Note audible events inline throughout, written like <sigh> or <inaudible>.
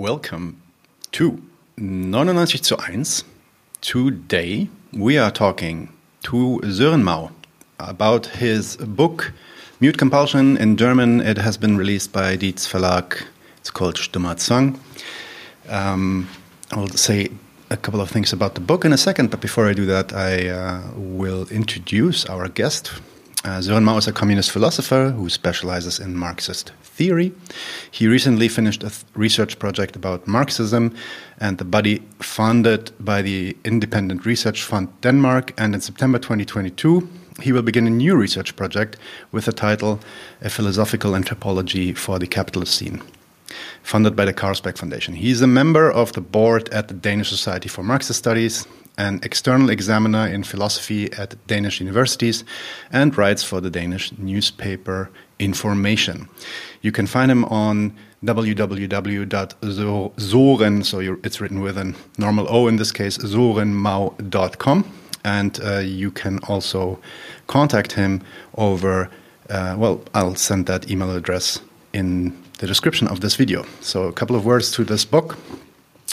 welcome to 99 zu 1. Today we are talking to Sören Mau about his book Mute Compulsion. In German, it has been released by Dietz Verlag. It's called Stummer Zwang. Um, I'll say a couple of things about the book in a second, but before I do that, I uh, will introduce our guest. Uh, Sören Mau is a communist philosopher who specializes in Marxist theory. He recently finished a research project about Marxism and the body funded by the Independent Research Fund Denmark. And in September 2022, he will begin a new research project with the title A Philosophical Anthropology for the Capitalocene funded by the Carlsberg Foundation. He is a member of the board at the Danish Society for Marxist Studies, an external examiner in philosophy at Danish universities, and writes for the Danish newspaper Information. You can find him on www.soren, so it's written with a normal O in this case, sorenmau.com. And uh, you can also contact him over, uh, well, I'll send that email address in the description of this video. So, a couple of words to this book.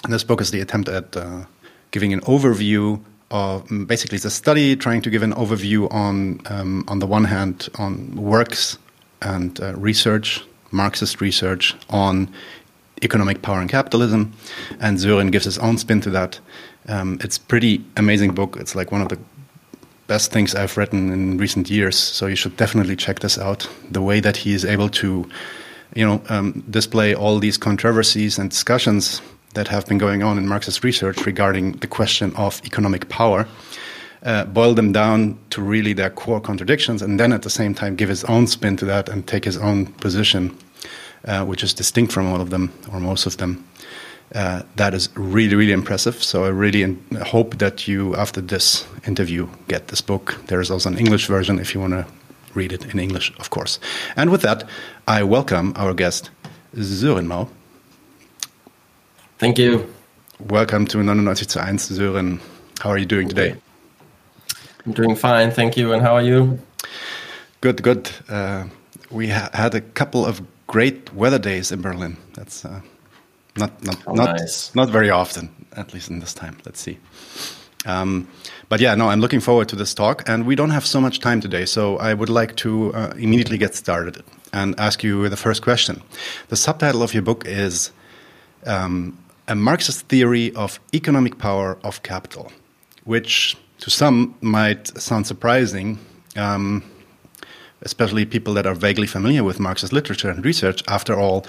This book is the attempt at uh, giving an overview of mm, basically the study, trying to give an overview on, um, on the one hand, on works and uh, research, Marxist research on economic power and capitalism, and Sören gives his own spin to that. Um, it's pretty amazing book. It's like one of the best things I've written in recent years. So you should definitely check this out. The way that he is able to you know, um, display all these controversies and discussions that have been going on in Marxist research regarding the question of economic power, uh, boil them down to really their core contradictions, and then at the same time give his own spin to that and take his own position, uh, which is distinct from all of them or most of them. Uh, that is really, really impressive. So I really hope that you, after this interview, get this book. There is also an English version if you want to read it in English, of course. And with that, I welcome our guest, Sören. Thank you. Welcome to 99 zu 1, Sören. How are you doing today? I'm doing fine, thank you. And how are you? Good, good. Uh, we ha had a couple of great weather days in Berlin. That's uh, not not oh, not nice. not very often, at least in this time. Let's see. Um, but yeah, no, I'm looking forward to this talk, and we don't have so much time today, so I would like to uh, immediately get started and ask you the first question. The subtitle of your book is um, A Marxist Theory of Economic Power of Capital, which to some might sound surprising, um, especially people that are vaguely familiar with Marxist literature and research. After all,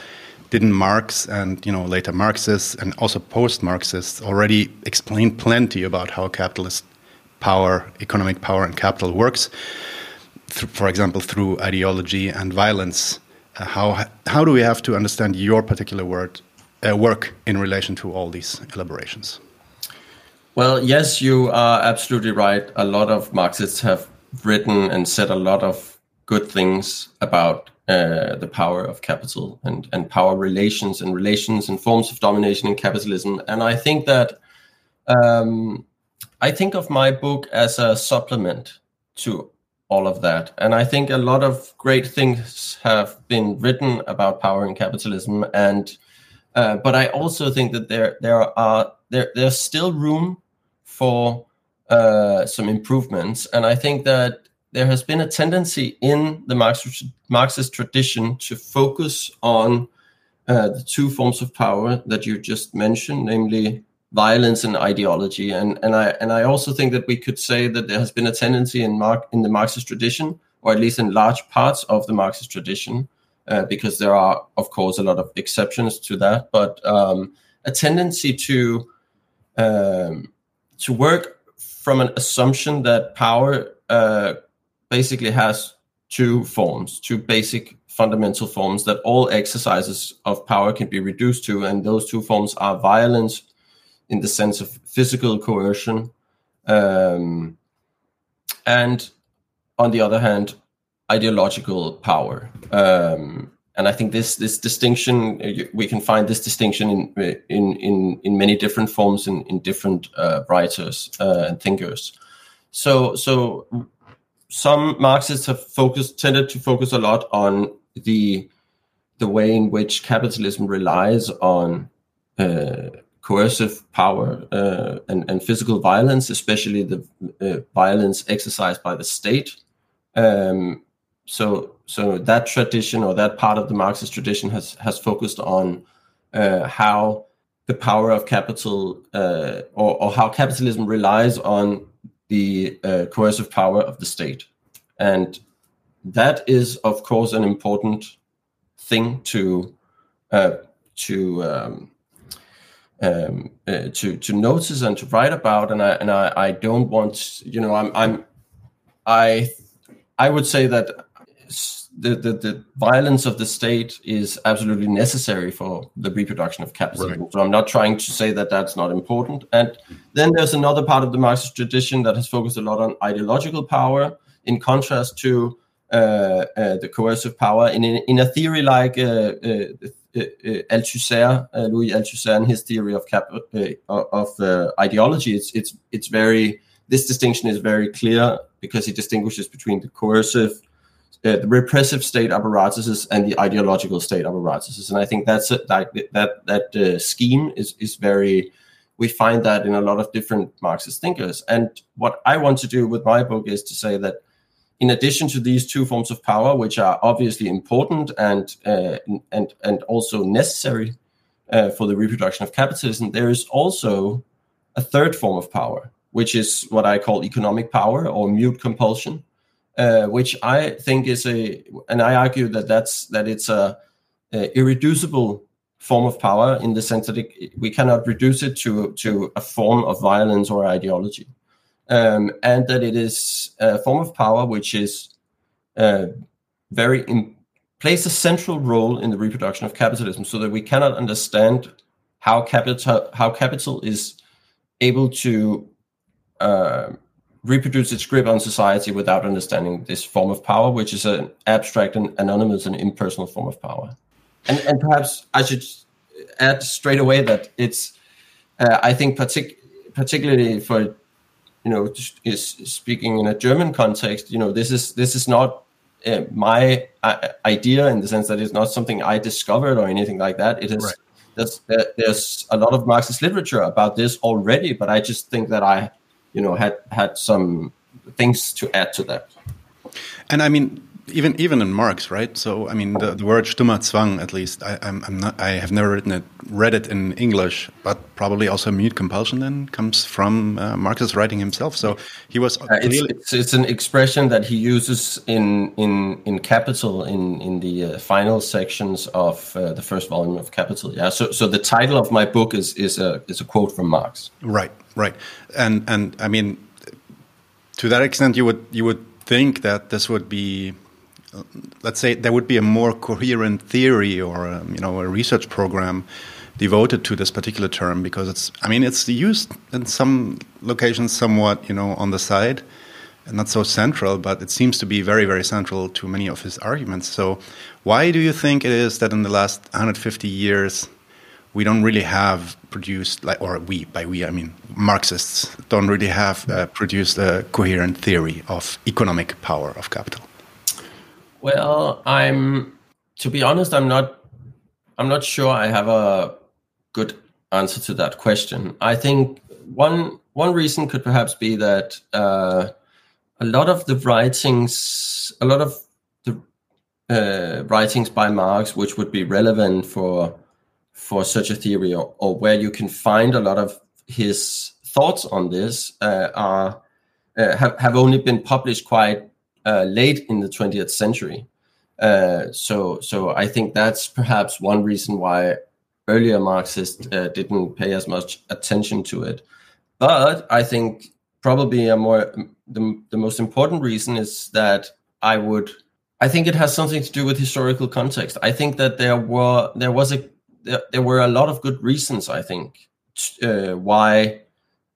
didn't Marx and you know later Marxists and also post-Marxists already explain plenty about how capitalist power, economic power, and capital works? for example, through ideology and violence. Uh, how how do we have to understand your particular word uh, work in relation to all these elaborations? Well, yes, you are absolutely right. A lot of Marxists have written and said a lot of good things about uh, the power of capital and, and power relations and relations and forms of domination in capitalism. And I think that um, I think of my book as a supplement to all of that. And I think a lot of great things have been written about power and capitalism. And uh, but I also think that there there are there there's still room for uh, some improvements. And I think that there has been a tendency in the Marxist, Marxist tradition to focus on uh, the two forms of power that you just mentioned, namely violence and ideology. And and I and I also think that we could say that there has been a tendency in Mark in the Marxist tradition, or at least in large parts of the Marxist tradition, uh, because there are of course a lot of exceptions to that, but um, a tendency to um, to work from an assumption that power uh, basically has two forms, two basic fundamental forms that all exercises of power can be reduced to, and those two forms are violence in the sense of physical coercion, um, and on the other hand, ideological power. Um, and I think this this distinction we can find this distinction in in in, in many different forms in in different uh, writers uh, and thinkers. So so some Marxists have focused tended to focus a lot on the the way in which capitalism relies on uh, coercive power uh, and, and physical violence, especially the uh, violence exercised by the state. Um, so, so that tradition or that part of the Marxist tradition has has focused on uh, how the power of capital uh, or, or, how capitalism relies on the uh, coercive power of the state, and that is, of course, an important thing to to um, um, uh, to to notice and to write about, and I and I, I don't want you know I'm I'm I I would say that the, the, the violence of the state is absolutely necessary for the reproduction of capitalism. Right. So I'm not trying to say that that's not important. And then there's another part of the Marxist tradition that has focused a lot on ideological power, in contrast to uh, uh, the coercive power. In in a theory like uh, uh uh, uh, Althusser, uh, Louis Althusser, and his theory of cap- of ideology, it's it's it's very this distinction is very clear because he distinguishes between the coercive, uh, the repressive state apparatuses and the ideological state apparatuses, and I think that's a, that that that uh, scheme is is very. We find that in a lot of different Marxist thinkers, and what I want to do with my book is to say that in addition to these two forms of power, which are obviously important and uh, and and also necessary uh, for the reproduction of capitalism, there is also a third form of power, which is what I call economic power or mute compulsion, uh, which I think is a, and I argue that that's that it's a, a irreducible form of power in the sense that it, we cannot reduce it to to a form of violence or ideology. Um, and that it is a form of power which is uh, very in, plays a central role in the reproduction of capitalism, so that we cannot understand how capital how capital is able to uh, reproduce its grip on society without understanding this form of power, which is an abstract and anonymous and impersonal form of power. And, and perhaps I should add straight away that it's, uh, I think, partic- particularly for you know is speaking in a German context, you know this is this is not uh, my uh, idea in the sense that it's not something I discovered or anything like that. It is right. there's there's a lot of Marxist literature about this already, but I just think that I you know had had some things to add to that. And I mean, even even in Marx, right? So I mean, the, the word stummer Zwang, at least I, I'm, I'm not. I have never written it, read it in English, but probably also mute compulsion then comes from uh, Marx's writing himself. So he was. Uh, it's, it's, it's, an expression that he uses in in in Capital in in the uh, final sections of uh, the first volume of Capital. Yeah. So so the title of my book is is a is a quote from Marx. Right. Right. And and I mean, to that extent, you would you would think that this would be let's say there would be a more coherent theory or a, um, you know a research program devoted to this particular term because it's I mean it's used in some locations somewhat you know on the side and not so central but it seems to be very very central to many of his arguments. So why do you think it is that in the last 150 years we don't really have produced like or we by we I mean Marxists don't really have uh, produced a coherent theory of economic power of capital well, I'm to be honest, I'm not I'm not sure I have a good answer to that question. I think one one reason could perhaps be that uh, a lot of the writings, a lot of the uh, writings by Marx, which would be relevant for for such a theory, or, or where you can find a lot of his thoughts on this, uh, are uh, have have only been published quite uh, late in the 20th century. Uh, so, so I think that's perhaps one reason why earlier Marxists uh, didn't pay as much attention to it. But I think probably a more the, the most important reason is that I would I think it has something to do with historical context. I think that there were there was a there, there were a lot of good reasons. I think uh, why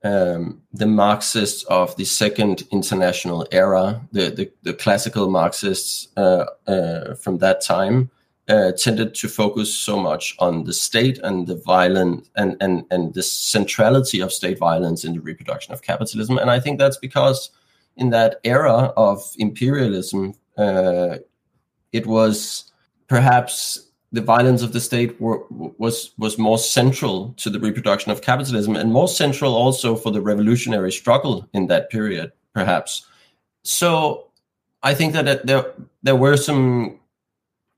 um, the Marxists of the Second International era, the the, the classical Marxists uh, uh, from that time, uh, tended to focus so much on the state and the violent and and and the centrality of state violence in the reproduction of capitalism. And I think that's because in that era of imperialism, uh, it was perhaps the violence of the state were, was was more central to the reproduction of capitalism and more central also for the revolutionary struggle in that period, perhaps. So I think that there there were some,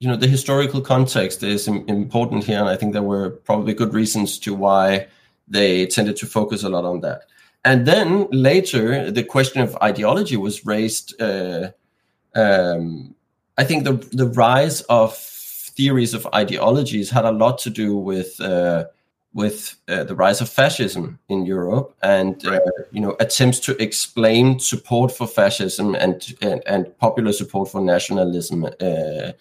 you know, the historical context is important here, and I think there were probably good reasons to why they tended to focus a lot on that. And then later, the question of ideology was raised. Uh, um, I think the the rise of theories of ideologies had a lot to do with uh, with uh, the rise of fascism in Europe and uh, you know attempts to explain support for fascism and and, and popular support for nationalism uh,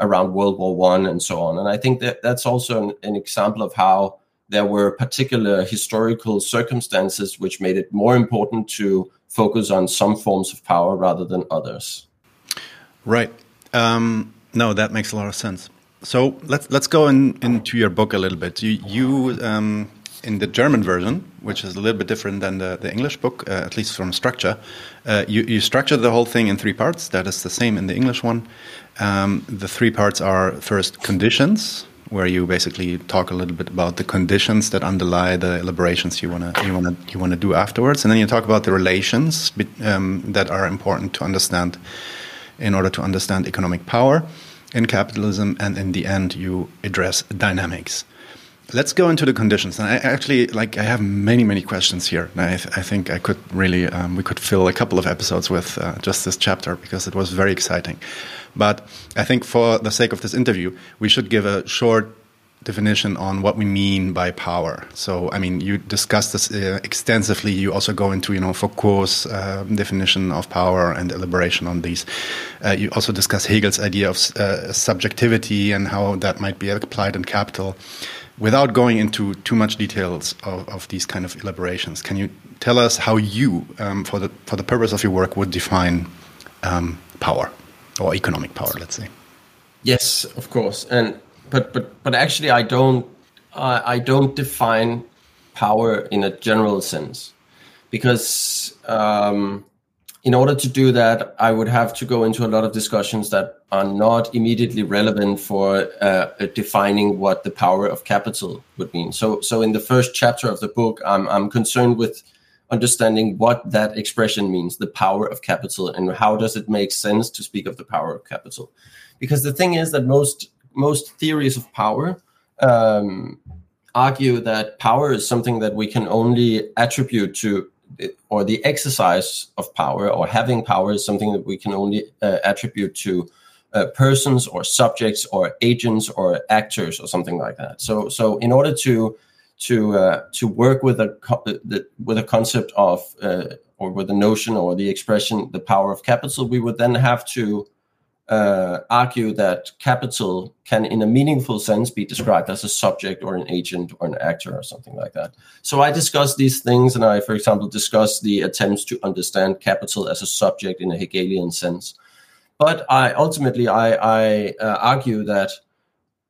around World War One and so on. And I think that that's also an, an example of how there were particular historical circumstances which made it more important to focus on some forms of power rather than others. Right. Um, no, that makes a lot of sense. So let's let's go in, into your book a little bit. You, you um, in the German version, which is a little bit different than the, the English book, uh, at least from structure, uh, you, you structure the whole thing in three parts. That is the same in the English one. Um, the three parts are first conditions, where you basically talk a little bit about the conditions that underlie the elaborations you wanna you wanna you wanna do afterwards, and then you talk about the relations um, that are important to understand in order to understand economic power in capitalism, and in the end, you address dynamics. Let's go into the conditions. And I actually like I have many many questions here. I, th I think I could really um, we could fill a couple of episodes with uh, just this chapter because it was very exciting. But I think for the sake of this interview, we should give a short definition on what we mean by power. So, I mean, you discussed this uh, extensively. You also go into, you know, Foucault's uh, definition of power and elaboration on these. Uh, you also discuss Hegel's idea of uh, subjectivity and how that might be applied in capital. Without going into too much details of, of these kind of elaborations, can you tell us how you, um, for the for the purpose of your work, would define um, power or economic power? Let's say. Yes, of course, and but but but actually, I don't uh, I don't define power in a general sense because um, in order to do that, I would have to go into a lot of discussions that are not immediately relevant for uh, defining what the power of capital would mean. So, so in the first chapter of the book, I'm, I'm concerned with understanding what that expression means, the power of capital, and how does it make sense to speak of the power of capital. Because the thing is that most most theories of power um, argue that power is something that we can only attribute to, or the exercise of power or having power is something that we can only uh, attribute to uh, persons or subjects or agents or actors or something like that. So, so in order to to uh, to work with a the, with a concept of uh, or with a notion or the expression the power of capital, we would then have to uh, argue that capital can, in a meaningful sense, be described as a subject or an agent or an actor or something like that. So I discuss these things, and I, for example, discuss the attempts to understand capital as a subject in a Hegelian sense. But I ultimately I, I uh, argue that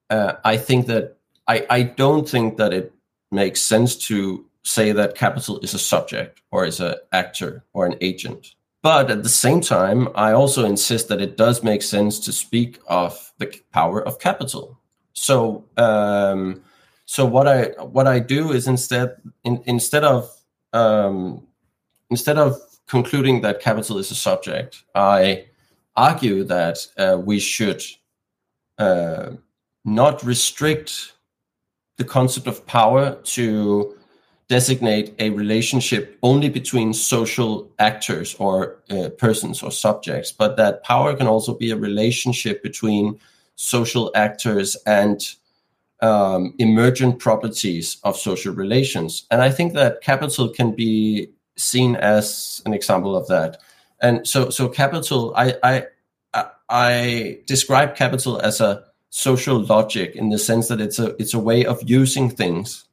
uh, I think that I, I don't think that it makes sense to say that capital is a subject or is an actor or an agent but at the same time, I also insist that it does make sense to speak of the power of capital. So, um, so what I what I do is instead in, instead of um, instead of concluding that capital is a subject, I argue that uh, we should uh, not restrict the concept of power to designate a relationship only between social actors or uh, persons or subjects, but that power can also be a relationship between social actors and um, emergent properties of social relations. And I think that capital can be seen as an example of that. And so, so capital, I, I, I describe capital as a social logic in the sense that it's a it's a way of using things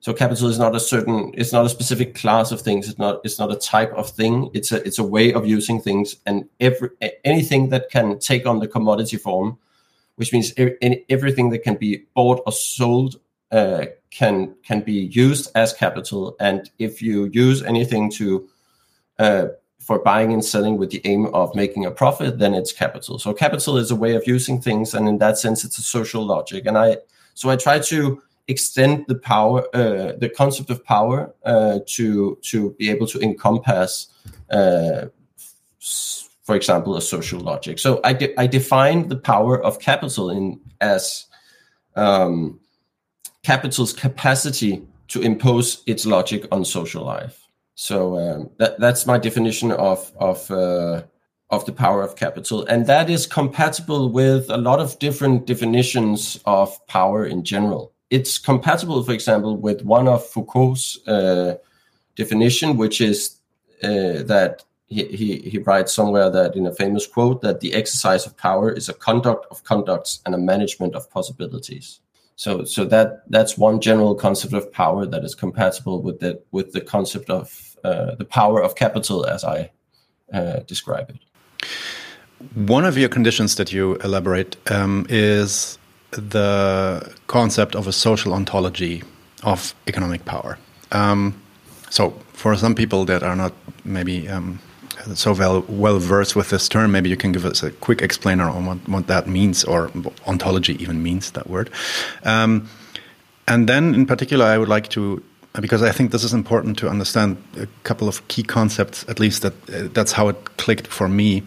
so capital is not a certain, it's not a specific class of things. It's not, it's not a type of thing. It's a, it's a way of using things, and every anything that can take on the commodity form, which means everything that can be bought or sold uh, can can be used as capital. And if you use anything to uh, for buying and selling with the aim of making a profit, then it's capital. So capital is a way of using things, and in that sense, it's a social logic. And I so I try to extend the power, uh, the concept of power, uh, to to be able to encompass, uh, for example, a social logic. So I de- I define the power of capital in as um, capital's capacity to impose its logic on social life. So um, that that's my definition of of uh, of the power of capital, and that is compatible with a lot of different definitions of power in general. It's compatible, for example, with one of Foucault's uh, definition, which is uh, that he, he, he writes somewhere that in a famous quote that the exercise of power is a conduct of conducts and a management of possibilities. So so that that's one general concept of power that is compatible with the with the concept of uh, the power of capital as I uh, describe it. One of your conditions that you elaborate um, is the concept of a social ontology of economic power. Um, so, for some people that are not maybe um, so well well versed with this term, maybe you can give us a quick explainer on what, what that means, or ontology even means that word. Um, and then, in particular, I would like to because I think this is important to understand a couple of key concepts. At least that uh, that's how it clicked for me.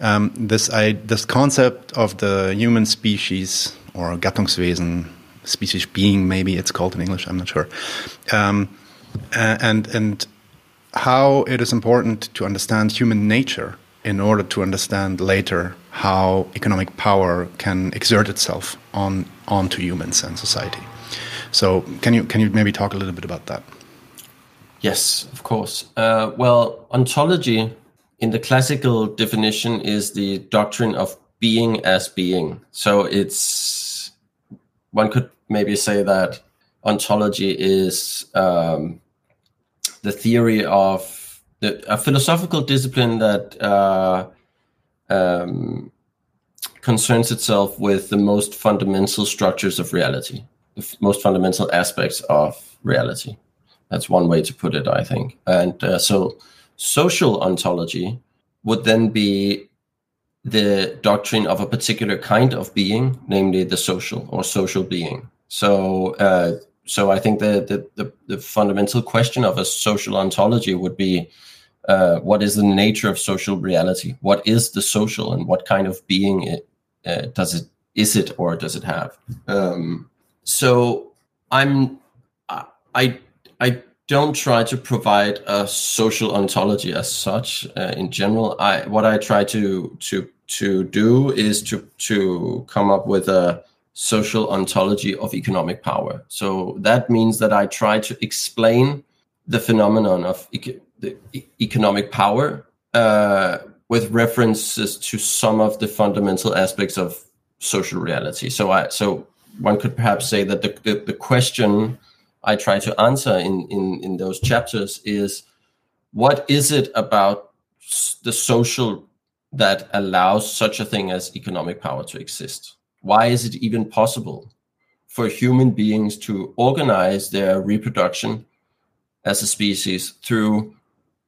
Um, this I this concept of the human species or Gattungswesen, species being, maybe it's called in English. I'm not sure. Um, and and how it is important to understand human nature in order to understand later how economic power can exert itself on onto humans and society. So can you can you maybe talk a little bit about that? Yes, of course. Uh, well, ontology in the classical definition is the doctrine of being as being. So it's one could maybe say that ontology is um, the theory of the, a philosophical discipline that uh, um, concerns itself with the most fundamental structures of reality the most fundamental aspects of reality. That's one way to put it, I think. And uh, so, social ontology would then be the doctrine of a particular kind of being, namely the social or social being. So, uh, so I think the, the, the the fundamental question of a social ontology would be, uh, what is the nature of social reality? What is the social, and what kind of being it, uh, does it is it or does it have? Um, so I'm I I don't try to provide a social ontology as such uh, in general. I what I try to to to do is to to come up with a social ontology of economic power. So that means that I try to explain the phenomenon of e- the e- economic power uh, with references to some of the fundamental aspects of social reality. So I so one could perhaps say that the, the, the question I try to answer in, in, in those chapters is what is it about the social that allows such a thing as economic power to exist? Why is it even possible for human beings to organize their reproduction as a species through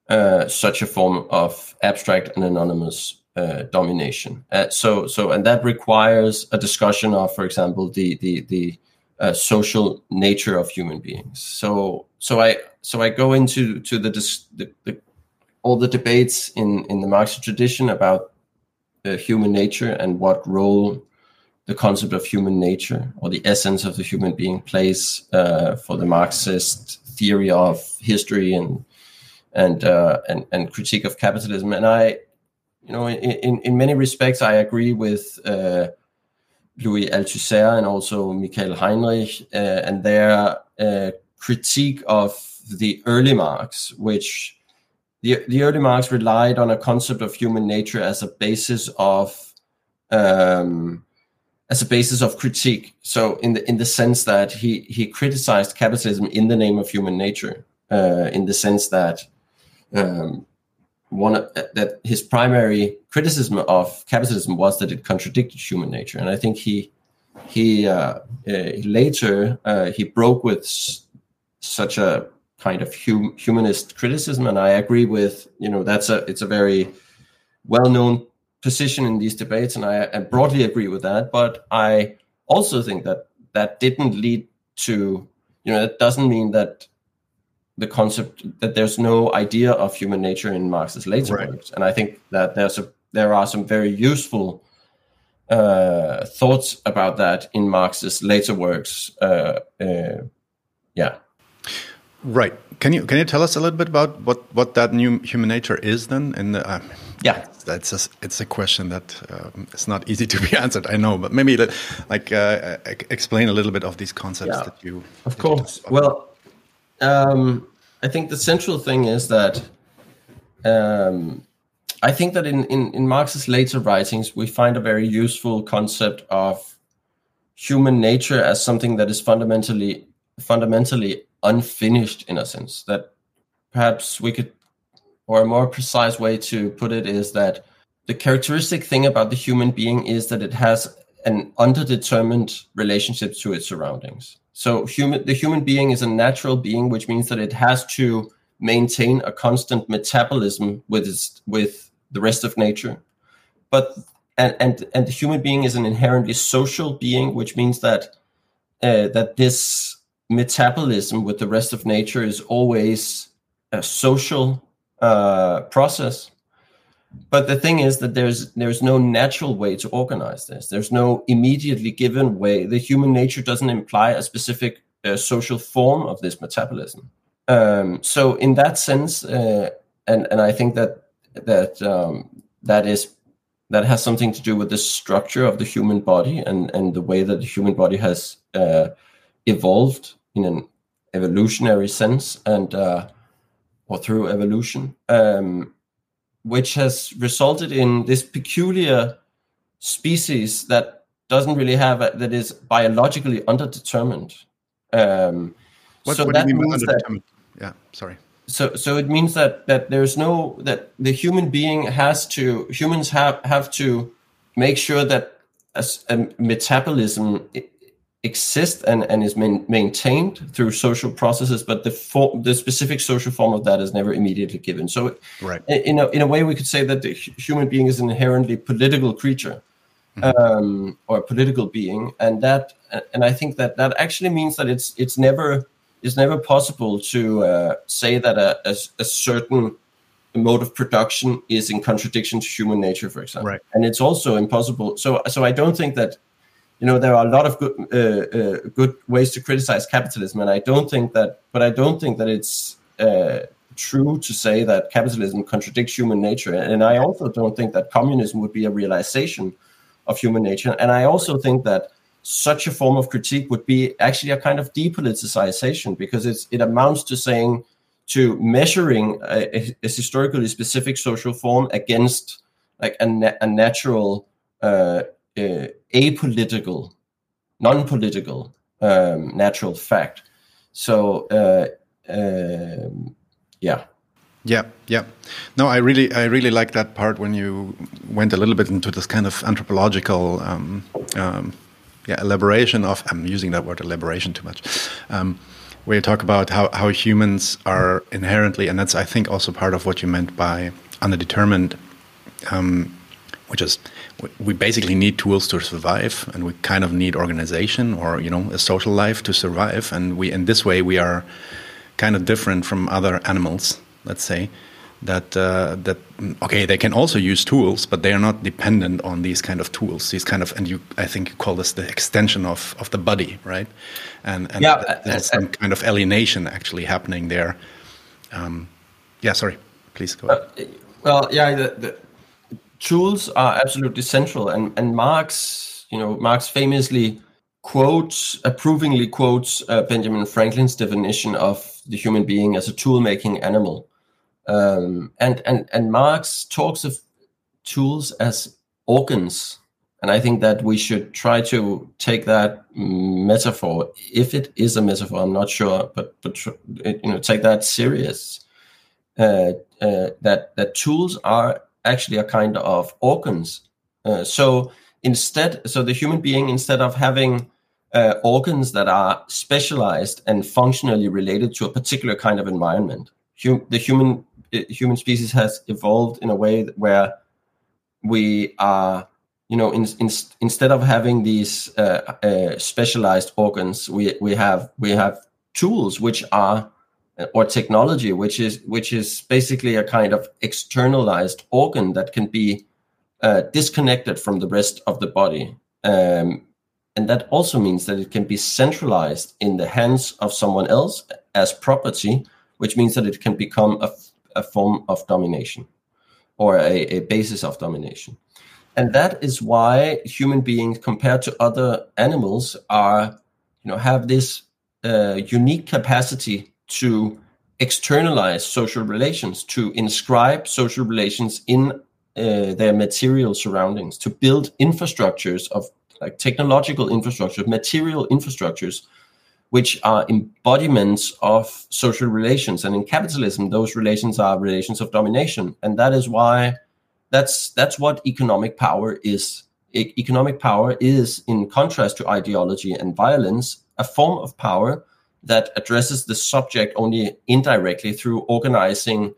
uh, such a form of abstract and anonymous uh, domination. Uh, so, so, and that requires a discussion of, for example, the the the uh, social nature of human beings. So, so I so I go into to the, the, the all the debates in in the Marxist tradition about human nature and what role the concept of human nature or the essence of the human being plays uh, for the Marxist theory of history and and uh, and and critique of capitalism. And I you know, in, in many respects, I agree with uh, Louis Althusser and also Michael Heinrich uh, and their uh, critique of the early Marx, which the, the early Marx relied on a concept of human nature as a basis of um, as a basis of critique. So in the in the sense that he he criticized capitalism in the name of human nature, uh, in the sense that um, one that his primary criticism of capitalism was that it contradicted human nature, and I think he he uh, uh, later uh, he broke with such a kind of hum, humanist criticism, and I agree with you know that's a it's a very well known position in these debates, and I, I broadly agree with that. But I also think that that didn't lead to you know that doesn't mean that the concept that there's no idea of human nature in Marx's later right. works, and I think that there's a there are some very useful uh, thoughts about that in Marx's later works. Uh, uh, yeah. Right. Can you can you tell us a little bit about what what that new human nature is then? And uh, yeah, that's a, it's a question that um, it's not easy to be <laughs> answered. I know, but maybe like uh, explain a little bit of these concepts yeah, that you. Of course. Well, um, I think the central thing is that um, I think that in, in, in Marx's later writings, we find a very useful concept of human nature as something that is fundamentally fundamentally unfinished in a sense. That perhaps we could, or a more precise way to put it is that the characteristic thing about the human being is that it has an underdetermined relationship to its surroundings. So human the human being is a natural being, which means that it has to maintain a constant metabolism with its, with the rest of nature. But and and and the human being is an inherently social being, which means that uh, that this metabolism with the rest of nature is always a social uh, process. But the thing is that there's there's no natural way to organize this. There's no immediately given way. The human nature doesn't imply a specific uh, social form of this metabolism. Um, so in that sense, uh, and and I think that that um, that is that has something to do with the structure of the human body and and the way that the human body has uh, evolved in an evolutionary sense and uh, or through evolution, um, which has resulted in this peculiar species that doesn't really have a, that is biologically underdetermined. Um, what, so what do you mean by underdetermined? That, yeah, sorry so so it means that that there's no that the human being has to humans have have to make sure that a, a metabolism exists and, and is main, maintained through social processes, but the for, the specific social form of that is never immediately given. So, right. in a, in a way, we could say that the human being is an inherently political creature, mm-hmm. um, or a political being, and that and I think that that actually means that it's it's never it's never possible to uh, say that a, a, a, certain mode of production is in contradiction to human nature, for example. Right. And it's also impossible. So, so I don't think that you know there are a lot of good uh, uh, good ways to criticize capitalism, and I don't think that. But I don't think that it's uh, true to say that capitalism contradicts human nature. And I also don't think that communism would be a realization of human nature. And I also think that such a form of critique would be actually a kind of depoliticization because it's, it amounts to saying to measuring a, a, historically specific social form against like a, na- a natural uh, uh, apolitical non-political um, natural fact so uh, um, yeah yeah, yeah. No, I really, I really like that part when you went a little bit into this kind of anthropological um, um, yeah, elaboration of, I'm using that word elaboration too much, um, where you talk about how, how humans are inherently, and that's, I think, also part of what you meant by underdetermined, um, which is we basically need tools to survive, and we kind of need organization or, you know, a social life to survive. And we, in this way, we are kind of different from other animals, let's say that uh, that okay they can also use tools but they are not dependent on these kind of tools. These kind of and you i think you call this the extension of of the body right? And and yeah, th there's some kind of alienation actually happening there. Um, yeah sorry please go ahead. Uh, well yeah the, the, tools are absolutely central and and marx you know marx famously quotes approvingly quotes uh, benjamin franklin's definition of the human being as a tool making animal um, and and and Marx talks of tools as organs, and I think that we should try to take that metaphor, if it is a metaphor, I'm not sure, but but you know, take that serious. Uh, uh, that that tools are actually a kind of organs. Uh, so instead, so the human being, instead of having uh, organs that are specialized and functionally related to a particular kind of environment. Hum- the human uh, human species has evolved in a way where we are, you know, in, in, instead of having these uh, uh, specialized organs, we we have we have tools which are or technology which is which is basically a kind of externalized organ that can be uh, disconnected from the rest of the body. Um, and that also means that it can be centralized in the hands of someone else as property which means that it can become a, a form of domination or a, a basis of domination. And that is why human beings compared to other animals are you know have this uh, unique capacity to externalize social relations, to inscribe social relations in uh, their material surroundings, to build infrastructures of like technological infrastructure, material infrastructures, which are embodiments of social relations. And in capitalism, those relations are relations of domination, and that is why that's that's what economic power is. E- economic power is, in contrast to ideology and violence, a form of power that addresses the subject only indirectly through organizing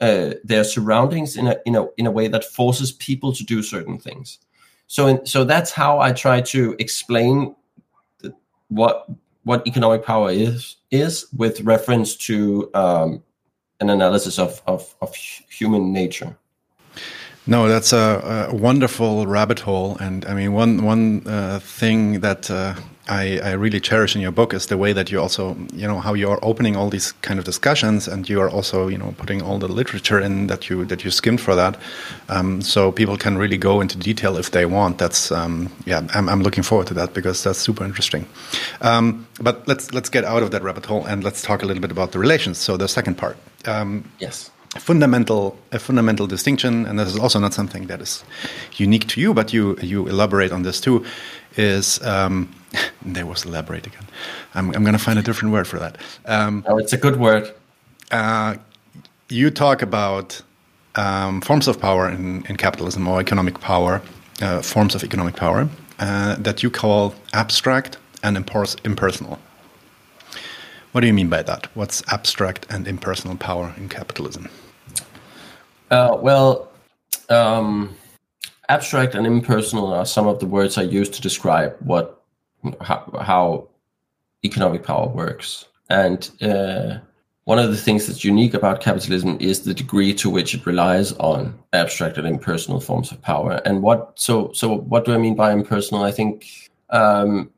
uh, their surroundings in a, in, a, in a way that forces people to do certain things. So, in, so that's how I try to explain what what economic power is is with reference to um, an analysis of, of, of human nature. No, that's a, a, wonderful rabbit hole, and I mean one one uh, thing that uh, I, I, really cherish in your book is the way that you also you know how you are opening all these kind of discussions, and you are also you know putting all the literature in that you that you skimmed for that, um, so people can really go into detail if they want. That's um, yeah, I'm, I'm looking forward to that because that's super interesting. Um, but let's let's get out of that rabbit hole and let's talk a little bit about the relations. So the second part. Um, yes fundamental a fundamental distinction, and this is also not something that is unique to you, but you you elaborate on this too. Is um, <laughs> there was elaborate again? I'm I'm going to find a different word for that. Um, oh, it's a good word. Uh, you talk about um, forms of power in, in capitalism or economic power, uh, forms of economic power uh, that you call abstract and impersonal. What do you mean by that? What's abstract and impersonal power in capitalism? Uh, well, um, abstract and impersonal are some of the words I use to describe what how, how economic power works. And uh, one of the things that's unique about capitalism is the degree to which it relies on abstract and impersonal forms of power. And what so so what do I mean by impersonal? I think um,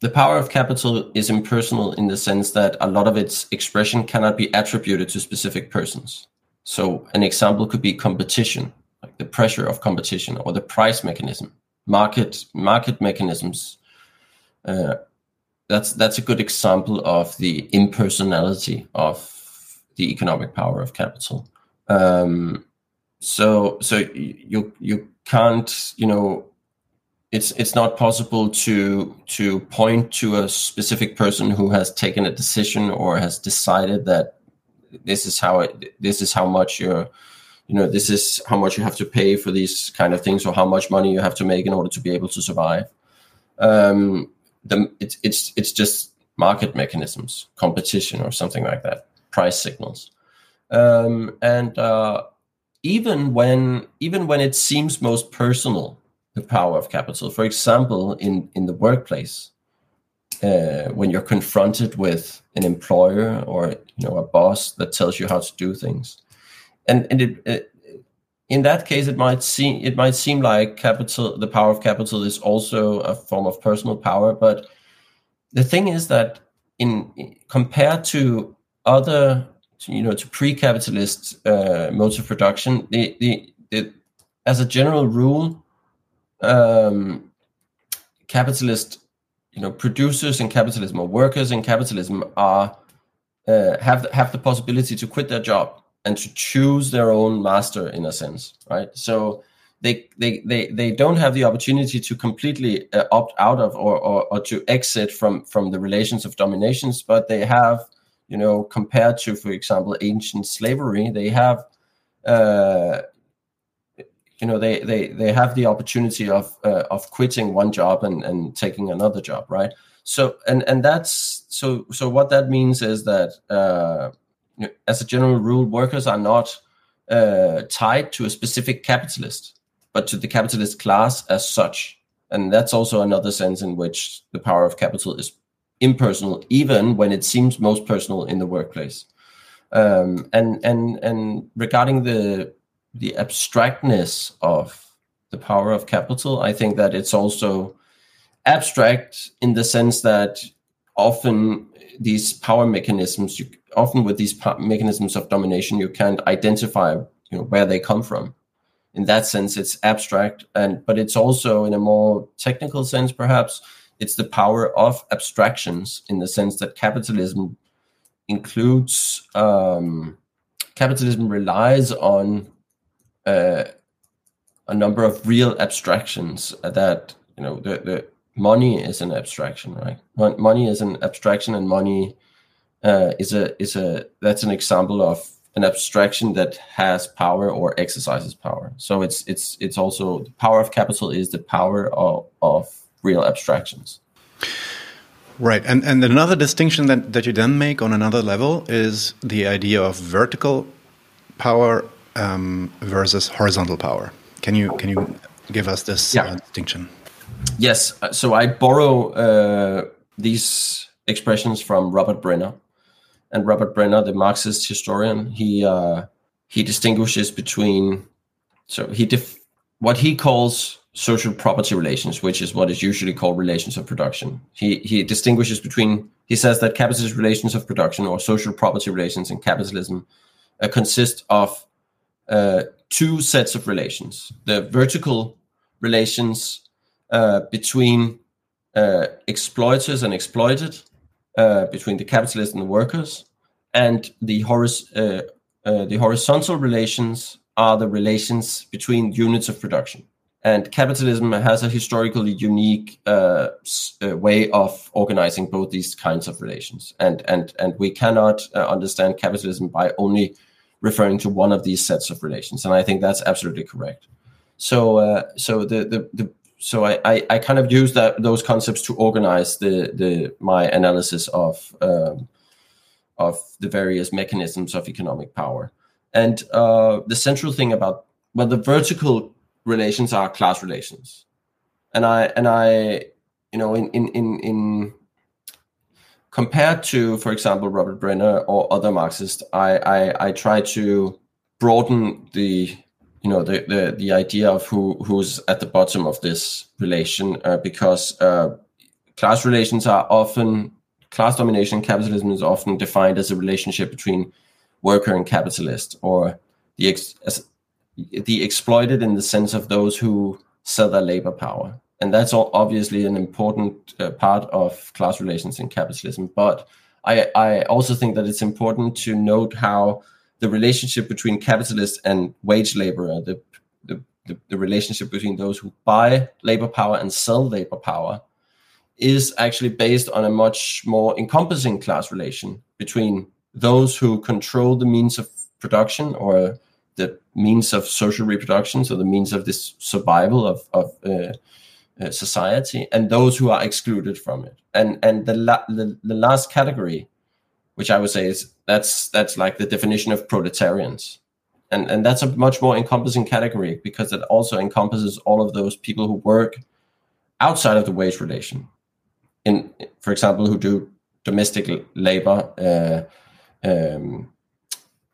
the power of capital is impersonal in the sense that a lot of its expression cannot be attributed to specific persons. So an example could be competition, like the pressure of competition or the price mechanism, market market mechanisms. Uh, that's that's a good example of the impersonality of the economic power of capital. Um, so so you you can't you know it's it's not possible to to point to a specific person who has taken a decision or has decided that this is how it, this is how much you're you know this is how much you have to pay for these kind of things or how much money you have to make in order to be able to survive um the it's it's it's just market mechanisms competition or something like that price signals. Um and uh even when even when it seems most personal the power of capital. For example in in the workplace uh, when you're confronted with an employer or you know a boss that tells you how to do things. And and it, it, in that case it might seem it might seem like capital the power of capital is also a form of personal power but the thing is that in compared to other you know to pre-capitalist uh, modes of production the, the, the as a general rule um, capitalist you know producers in capitalism or workers in capitalism are uh, have have the possibility to quit their job and to choose their own master in a sense right? So they they they, they don't have the opportunity to completely uh, opt out of or, or or to exit from from the relations of dominations but they have you know compared to for example ancient slavery they have uh, you know they they they have the opportunity of uh, of quitting one job and and taking another job right? So and and that's so so what that means is that uh, as a general rule, workers are not uh, tied to a specific capitalist, but to the capitalist class as such. And that's also another sense in which the power of capital is impersonal, even when it seems most personal in the workplace. Um, and and and regarding the the abstractness of the power of capital, I think that it's also abstract in the sense that often these power mechanisms, you, often with these mechanisms of domination, you can't identify you know where they come from. In that sense, it's abstract, and but it's also in a more technical sense, perhaps it's the power of abstractions in the sense that capitalism includes um, capitalism relies on uh, a number of real abstractions that you know the, the money is an abstraction right money is an abstraction and money uh, is a is a that's an example of an abstraction that has power or exercises power. So it's it's it's also the power of capital is the power of, of real abstractions. Right. And and another distinction that that you then make on another level is the idea of vertical power um, versus horizontal power. Can you can you give us this yeah. uh, distinction? Yes. Uh, so I borrow uh, these expressions from Robert Brenner, and Robert Brenner, the Marxist historian, he uh, he distinguishes between so he def- what he calls social property relations, which is what is usually called relations of production. He he distinguishes between he says that capitalist relations of production or social property relations in capitalism uh, consist of uh, two sets of relations: the vertical relations uh, between uh, exploiters and exploited, uh, between the capitalists and the workers, and the, horis- uh, uh, the horizontal relations are the relations between units of production. And capitalism has a historically unique uh, way of organizing both these kinds of relations. And, and, and we cannot understand capitalism by only referring to one of these sets of relations. And I think that's absolutely correct. So, so the, the, the so I, I, I, kind of use that those concepts to organize the the my analysis of um, of the various mechanisms of economic power. And uh, the central thing about well, the vertical relations are class relations, and I and I you know in in in, in compared to for example Robert Brenner or other Marxists, I I, I try to broaden the you know the, the the idea of who who's at the bottom of this relation uh, because uh, class relations are often class domination capitalism is often defined as a relationship between worker and capitalist or the ex- the exploited in the sense of those who sell their labor power. And that's all obviously an important uh, part of class relations in capitalism. But I, I also think that it's important to note how the relationship between capitalist and wage laborer, the, the, the, the relationship between those who buy labor power and sell labor power, is actually based on a much more encompassing class relation between those who control the means of production or the means of social reproduction, so the means of this survival of, of uh, uh, society, and those who are excluded from it. And and the, la- the the last category which I would say is that's that's like the definition of proletarians. And and that's a much more encompassing category because it also encompasses all of those people who work outside of the wage relation. In for example, who do domestic labor uh, um,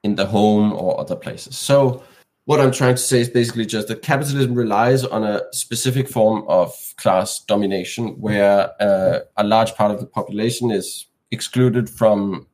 in the home or other places. So what I'm trying to say is basically just that capitalism relies on a specific form of class domination where uh, a large part of the population is excluded from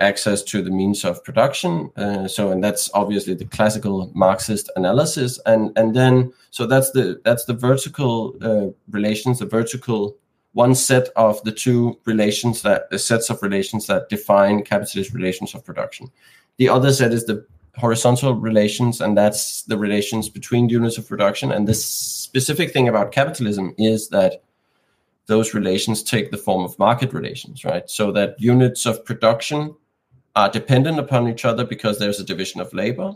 access to the means of production. Uh, so, and that's obviously the classical Marxist analysis. And and then so that's the that's the vertical uh, relations, the vertical one set of the two relations that the sets of relations that define capitalist relations of production. The other set is the horizontal relations, and that's the relations between units of production. And the specific thing about capitalism is that those relations take the form of market relations, right? So that units of production are dependent upon each other because there's a division of labor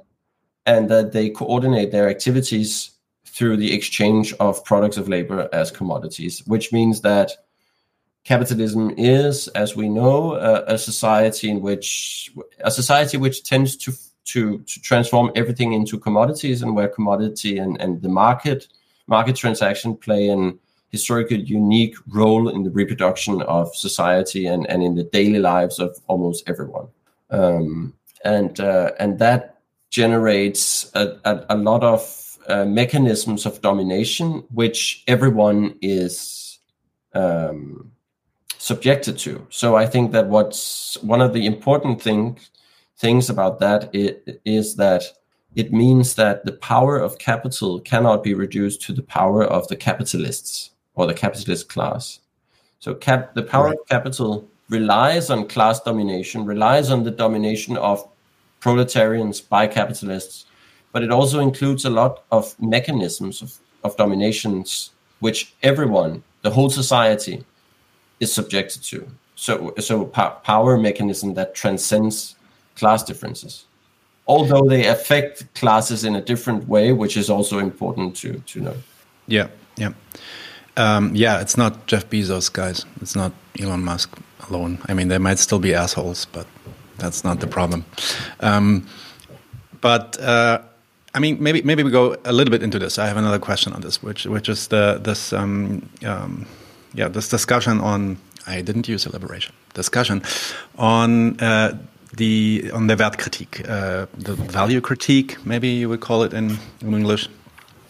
and that they coordinate their activities through the exchange of products of labor as commodities, which means that capitalism is, as we know, uh, a society in which a society which tends to to to transform everything into commodities, and where commodity and and the market market transaction play an historically unique role in the reproduction of society and and in the daily lives of almost everyone. Um, and uh, and that generates a, a, a lot of uh, mechanisms of domination, which everyone is um, subjected to. So I think that what's one of the important thing, things about that is that it means that the power of capital cannot be reduced to the power of the capitalists or the capitalist class. So cap, the power right. of capital relies on class domination, relies on the domination of proletarians by capitalists, but it also includes a lot of mechanisms of, of dominations which everyone, the whole society, is subjected to. So, so power mechanism that transcends class differences, although they affect classes in a different way, which is also important to to know. Yeah, yeah, um, yeah. It's not Jeff Bezos, guys. It's not Elon Musk alone. I mean, they might still be assholes, but that's not the problem. Um, but uh, I mean, maybe maybe we go a little bit into this. I have another question on this, which which is the this um, um, yeah, this discussion on I didn't use elaboration discussion on uh, the on the Wertkritik, uh, the value critique, maybe you would call it in, in English,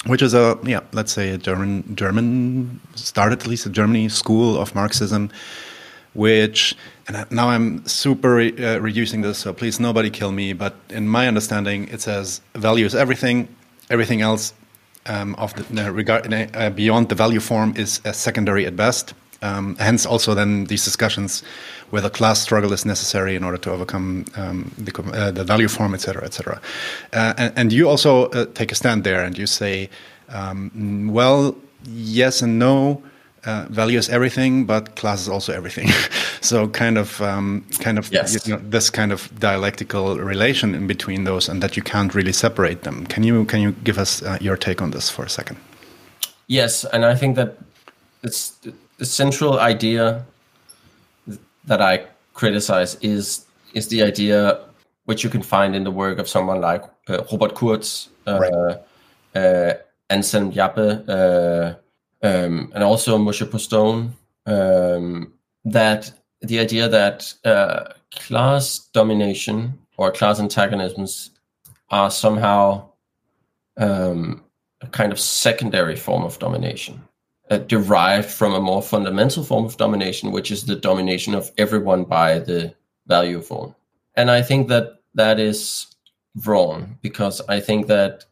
which is a yeah, let's say a German German started at least a Germany school of Marxism, which and now I'm super re, uh, reducing this, so please nobody kill me. But in my understanding, it says value is everything, everything else um, of the uh, regard uh, beyond the value form is secondary at best. Um, hence, also then these discussions whether class struggle is necessary in order to overcome um, the, uh, the, value form, etc., etc. Uh, and, and, you also uh, take a stand there, and you say, um, well, yes and no. Uh, value is everything, but class is also everything. <laughs> so, kind of, um, kind of, yes. you know, this kind of dialectical relation in between those, and that you can't really separate them. Can you can you give us uh, your take on this for a second? Yes, and I think that it's the central idea that I criticize is is the idea which you can find in the work of someone like uh, Robert Kurz, uh, right. uh, Anselm Jappe, uh, um, and also Moshe Postone, um, that the idea that uh, class domination or class antagonisms are somehow um, a kind of secondary form of domination, uh, derived from a more fundamental form of domination, which is the domination of everyone by the value form. And I think that that is wrong because I think that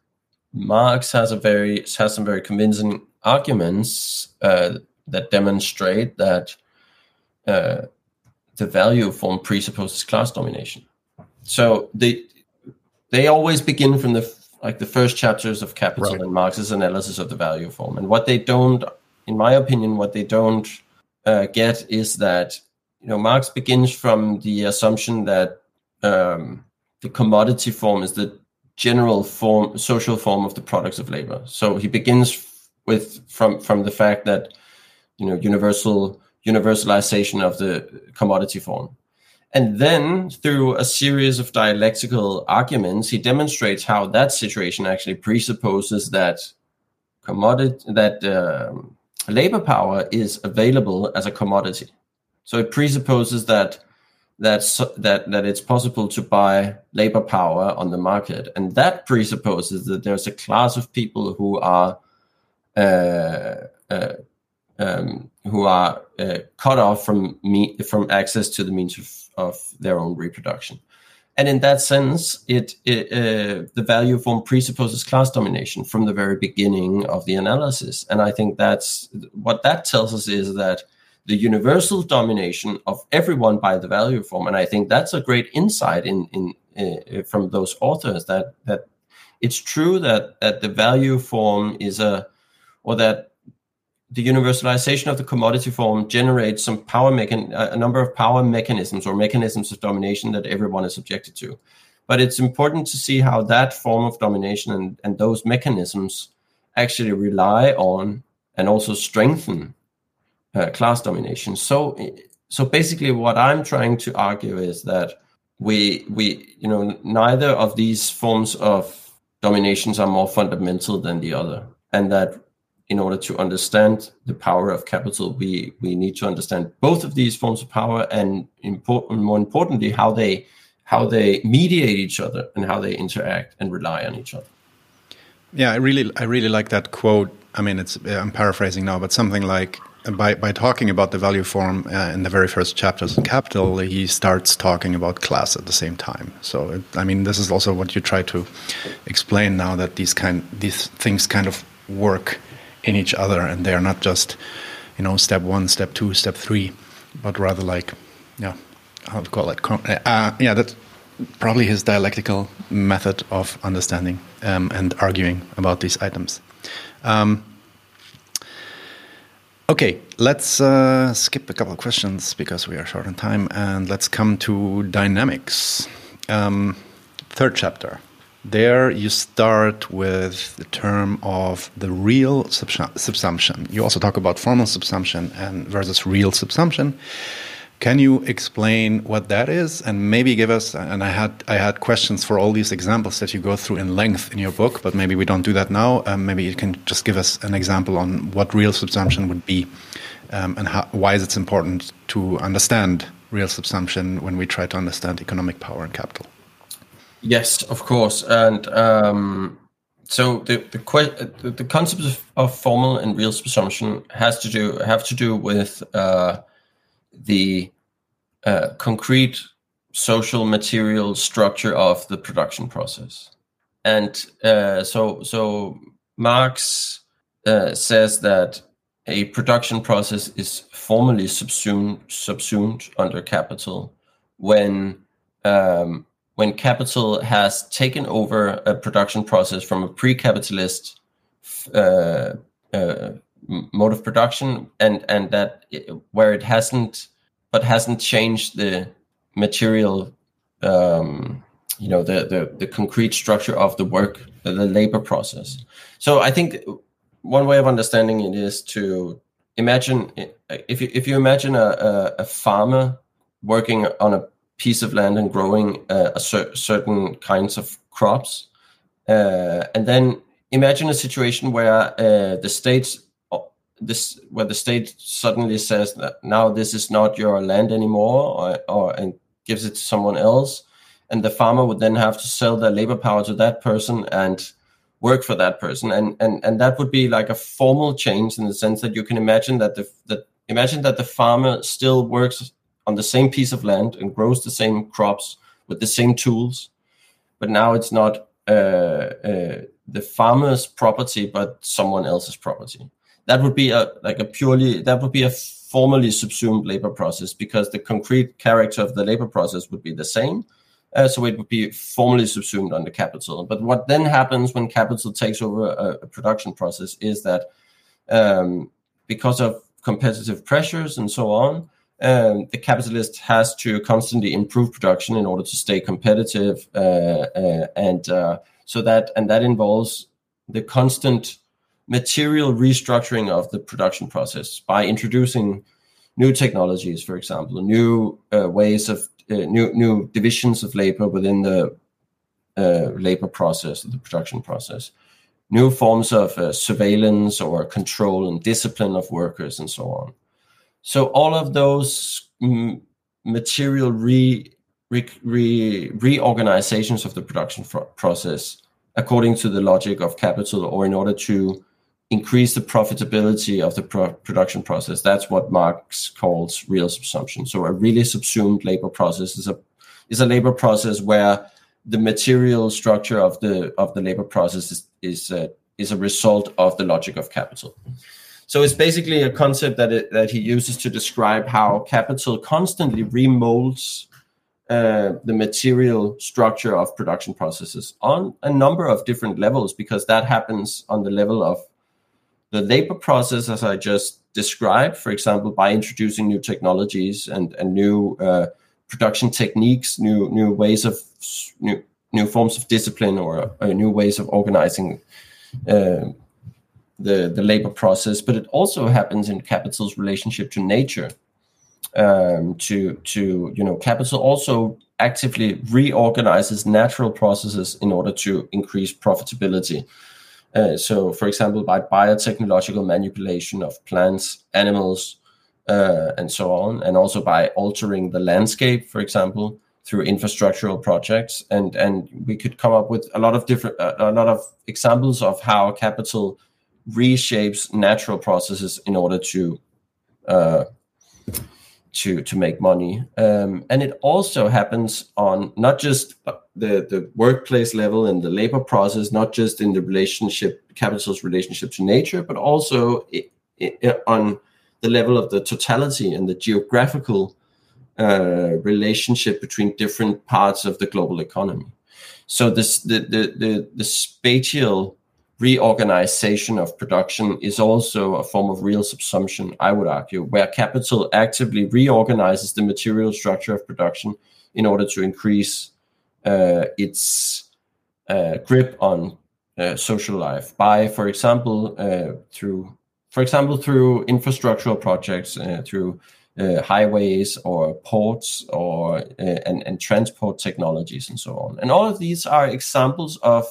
Marx has a very has some very convincing arguments uh, that demonstrate that uh, the value form presupposes class domination. So they they always begin from the like the first chapters of Capital right. and Marx's analysis of the value form, and what they don't, in my opinion, what they don't uh, get is that you know Marx begins from the assumption that um, the commodity form is the general form, social form of the products of labor. So he begins with from from the fact that you know universal universalization of the commodity form. And then, through a series of dialectical arguments, he demonstrates how that situation actually presupposes that commodity that um, labor power is available as a commodity. So it presupposes that that that that it's possible to buy labor power on the market, and that presupposes that there's a class of people who are uh, uh, um, who are uh, cut off from me from access to the means of, of their own reproduction. And in that sense, it, it uh, the value form presupposes class domination from the very beginning of the analysis. And I think that's what that tells us is that the universal domination of everyone by the value form. And I think that's a great insight in in uh, from those authors that that it's true that that the value form is a or that the universalization of the commodity form generates some power mechan- a number of power mechanisms or mechanisms of domination that everyone is subjected to. But it's important to see how that form of domination and, and those mechanisms actually rely on and also strengthen uh, class domination. So, so basically, what I'm trying to argue is that we we you know neither of these forms of dominations are more fundamental than the other, and that in order to understand the power of capital, we we need to understand both of these forms of power, and important, more importantly, how they how they mediate each other and how they interact and rely on each other. Yeah, I really I really like that quote. I mean, it's I'm paraphrasing now, but something like by by talking about the value form uh, in the very first chapters in Capital, he starts talking about class at the same time. So it, I mean, this is also what you try to explain now that these kind these things kind of work in each other, and they are not just you know step one, step two, step three, but rather like yeah, how to call it? Uh, yeah, that's probably his dialectical method of understanding um, and arguing about these items. Um, Okay, let's uh, skip a couple of questions because we are short on time, and let's come to dynamics. Um, third chapter. There you start with the term of the real subsumption. You also talk about formal subsumption and versus real subsumption. Can you explain what that is, and maybe give us? And I had I had questions for all these examples that you go through in length in your book, but maybe we don't do that now. Um, maybe you can just give us an example on what real subsumption would be, um, and how, why is it important to understand real subsumption when we try to understand economic power and capital. Yes, of course, and um, so the the, the concepts of, of, formal and real subsumption has to do have to do with uh, the uh, concrete social material structure of the production process. And uh, so, so Marx uh, says that a production process is formally subsumed, subsumed under capital when um, when capital has taken over a production process from a pre-capitalist uh, uh, mode of production and and that it, where it hasn't but hasn't changed the material um, you know the, the the concrete structure of the work the, the labor process. So i think one way of understanding it is to imagine if you if you imagine a, a, a farmer working on a piece of land and growing uh, a cer- certain kinds of crops. Uh, and then imagine a situation where uh, the state this where the state suddenly says that now this is not your land anymore or, or and gives it to someone else and the farmer would then have to sell their labor power to that person and work for that person. And and and that would be like a formal change in the sense that you can imagine that the that imagine that the farmer still works on the same piece of land and grows the same crops with the same tools but now it's not uh, uh, the farmer's property but someone else's property that would be a like a purely that would be a formally subsumed labor process because the concrete character of the labor process would be the same. Uh, so it would be formally subsumed under capital. But what then happens when capital takes over a, a production process is that um, because of competitive pressures and so on, um, the capitalist has to constantly improve production in order to stay competitive, uh, uh, and uh, so that and that involves the constant material restructuring of the production process by introducing new technologies, for example, new uh, ways of uh, new new divisions of labor within the labor process, the production process, new forms of uh, surveillance or control and discipline of workers, and so on. So all of those material re, re, re, reorganizations of the production process according to the logic of capital or in order to increase the profitability of the pro- production process. That's what Marx calls real subsumption. So a really subsumed labor process is a is a labor process where the material structure of the of the labor process is is uh, is a result of the logic of capital. So it's basically a concept that it, that he uses to describe how capital constantly remolds uh, the material structure of production processes on a number of different levels because that happens on the level of the labor process, as I just described, for example, by introducing new technologies and, and new uh, production techniques, new new ways of new new forms of discipline, or uh, new ways of organizing uh, the the labor process, but it also happens in capital's relationship to nature. Um, to to you know, capital also actively reorganizes natural processes in order to increase profitability. Uh, so, for example, by biotechnological manipulation of plants, animals, uh, and so on, and also by altering the landscape, for example, through infrastructural projects, and and we could come up with a lot of different, uh, a lot of examples of how capital reshapes natural processes in order to uh, to to make money. Um, and it also happens on not just the the workplace level and the labor process not just in the relationship capital's relationship to nature but also it, it, on the level of the totality and the geographical uh, relationship between different parts of the global economy. So this the the the, the spatial reorganization of production is also a form of real subsumption, I would argue, where capital actively reorganizes the material structure of production in order to increase uh, its uh, grip on uh, social life by, for example, uh, through, for example, through infrastructural projects, uh, through uh, highways or ports or and, and transport technologies and so on. And all of these are examples of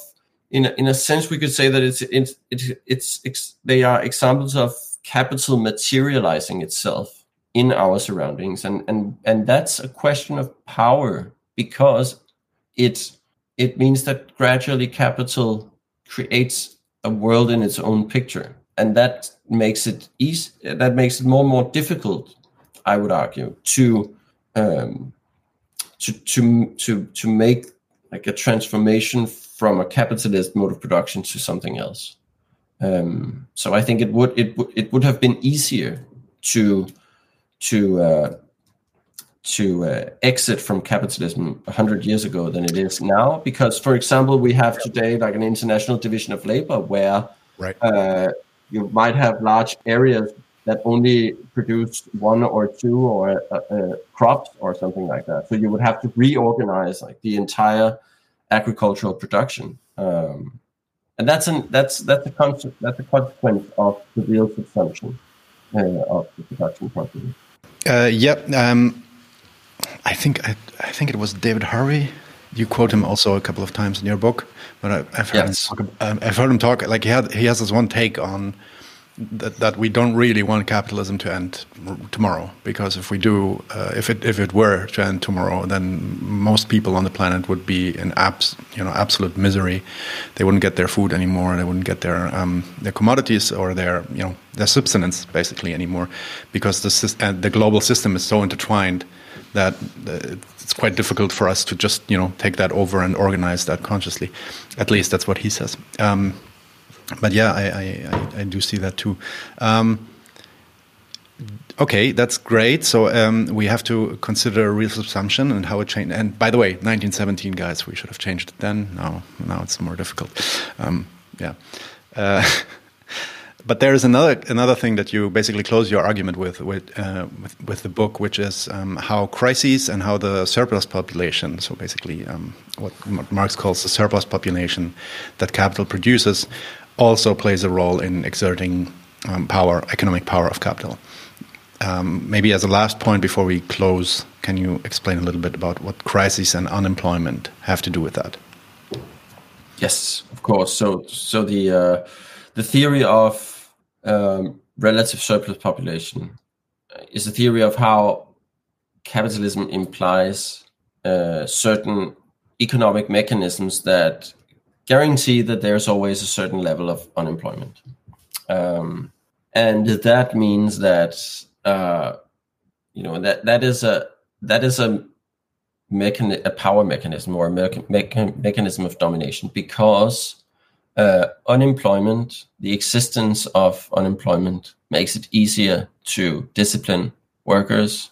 in a, in a sense, we could say that it's it's it's, it's they are examples of capital materializing itself in our surroundings, and and and that's a question of power because it it means that gradually capital creates a world in its own picture, and that makes it easy. That makes it more and more difficult, I would argue, to um, to to to to make like a transformation from a capitalist mode of production to something else. Um, so I think it would it would it would have been easier to to uh, to uh, exit from capitalism 100 years ago than it is now because for example we have today like an international division of labor where right. uh, you might have large areas that only produce one or two or uh, uh, crops or something like that so you would have to reorganize like the entire agricultural production. Um, and that's an that's that's a concept that's a consequence of the real subsumption uh, of the production process. Uh, yeah, um, I think I, I, think it was David Harvey. You quote him also a couple of times in your book, but I, have heard yes. him talk. Um, I've heard him talk like he had he has this one take on that, that we don't really want capitalism to end tomorrow because if we do, uh, if it if it were to end tomorrow, then most people on the planet would be in abs, you know absolute misery. They wouldn't get their food anymore. They wouldn't get their um, their commodities or their you know their subsistence basically anymore because the uh, the global system is so intertwined that uh, it's quite difficult for us to just you know take that over and organize that consciously. At least that's what he says. Um, but yeah, I, I, I, do see that too. Um, okay, that's great. So um, we have to consider a real subsumption and how it changed. And by the way, 1917, guys, we should have changed it then. No, now it's more difficult. Um, yeah. Uh, <laughs> but there is another another thing that you basically close your argument with with uh, with, with, the book, which is um, how crises and how the surplus population, so basically um, what Marx calls the surplus population that capital produces, also plays a role in exerting um, power, economic power of capital. Um, maybe as a last point before we close, can you explain a little bit about what crises and unemployment have to do with that? Yes, of course. So, so the uh, the theory of um, relative surplus population is a theory of how capitalism implies uh, certain economic mechanisms that guarantee that there's always a certain level of unemployment. Um, and that means that uh, you know that that is a that is a mechan- a power mechanism or a mecha- mechanism of domination because uh, unemployment, the existence of unemployment, makes it easier to discipline workers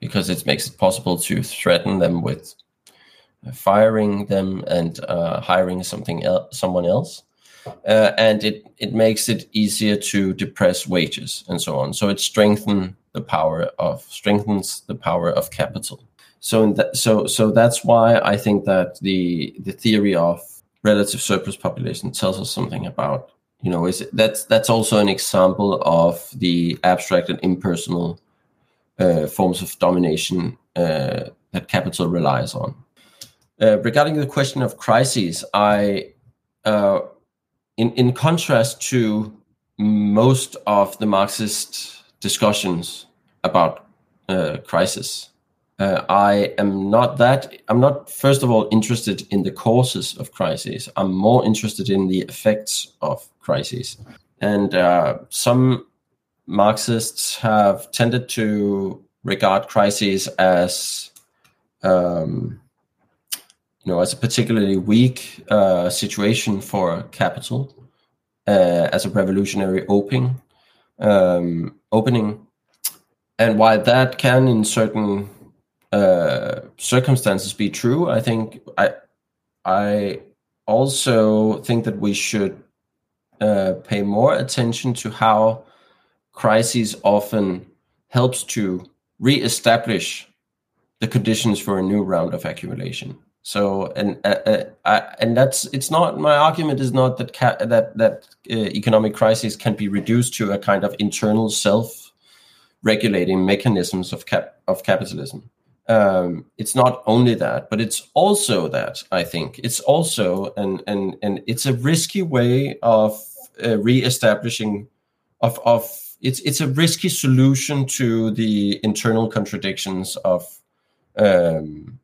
because it makes it possible to threaten them with firing them and uh, hiring something else, someone else. Uh, and it, it makes it easier to depress wages and so on. So it strengthens the power of strengthens the power of capital. So so so that's why I think that the the theory of relative surplus population tells us something about you know, is that's that's also an example of the abstract and impersonal uh, forms of domination uh, that capital relies on. Uh, regarding the question of crises, I, uh, in in contrast to most of the Marxist discussions about uh, crisis, uh, I am not that. I'm not first of all interested in the causes of crises. I'm more interested in the effects of crises, and uh, some Marxists have tended to regard crises as um, you know as a particularly weak uh, situation for capital uh, as a revolutionary opening um, opening and while that can in certain uh, circumstances be true i think i i also think that we should uh, pay more attention to how crises often helps to re-establish the conditions for a new round of accumulation. So, and uh, uh, and that's it's not my argument is not that ca- that that uh, economic crisis can be reduced to a kind of internal self-regulating mechanisms of cap of capitalism. Um, it's not only that, but it's also that I think it's also and and and it's a risky way of uh, re-establishing of of it's it's a risky solution to the internal contradictions of um,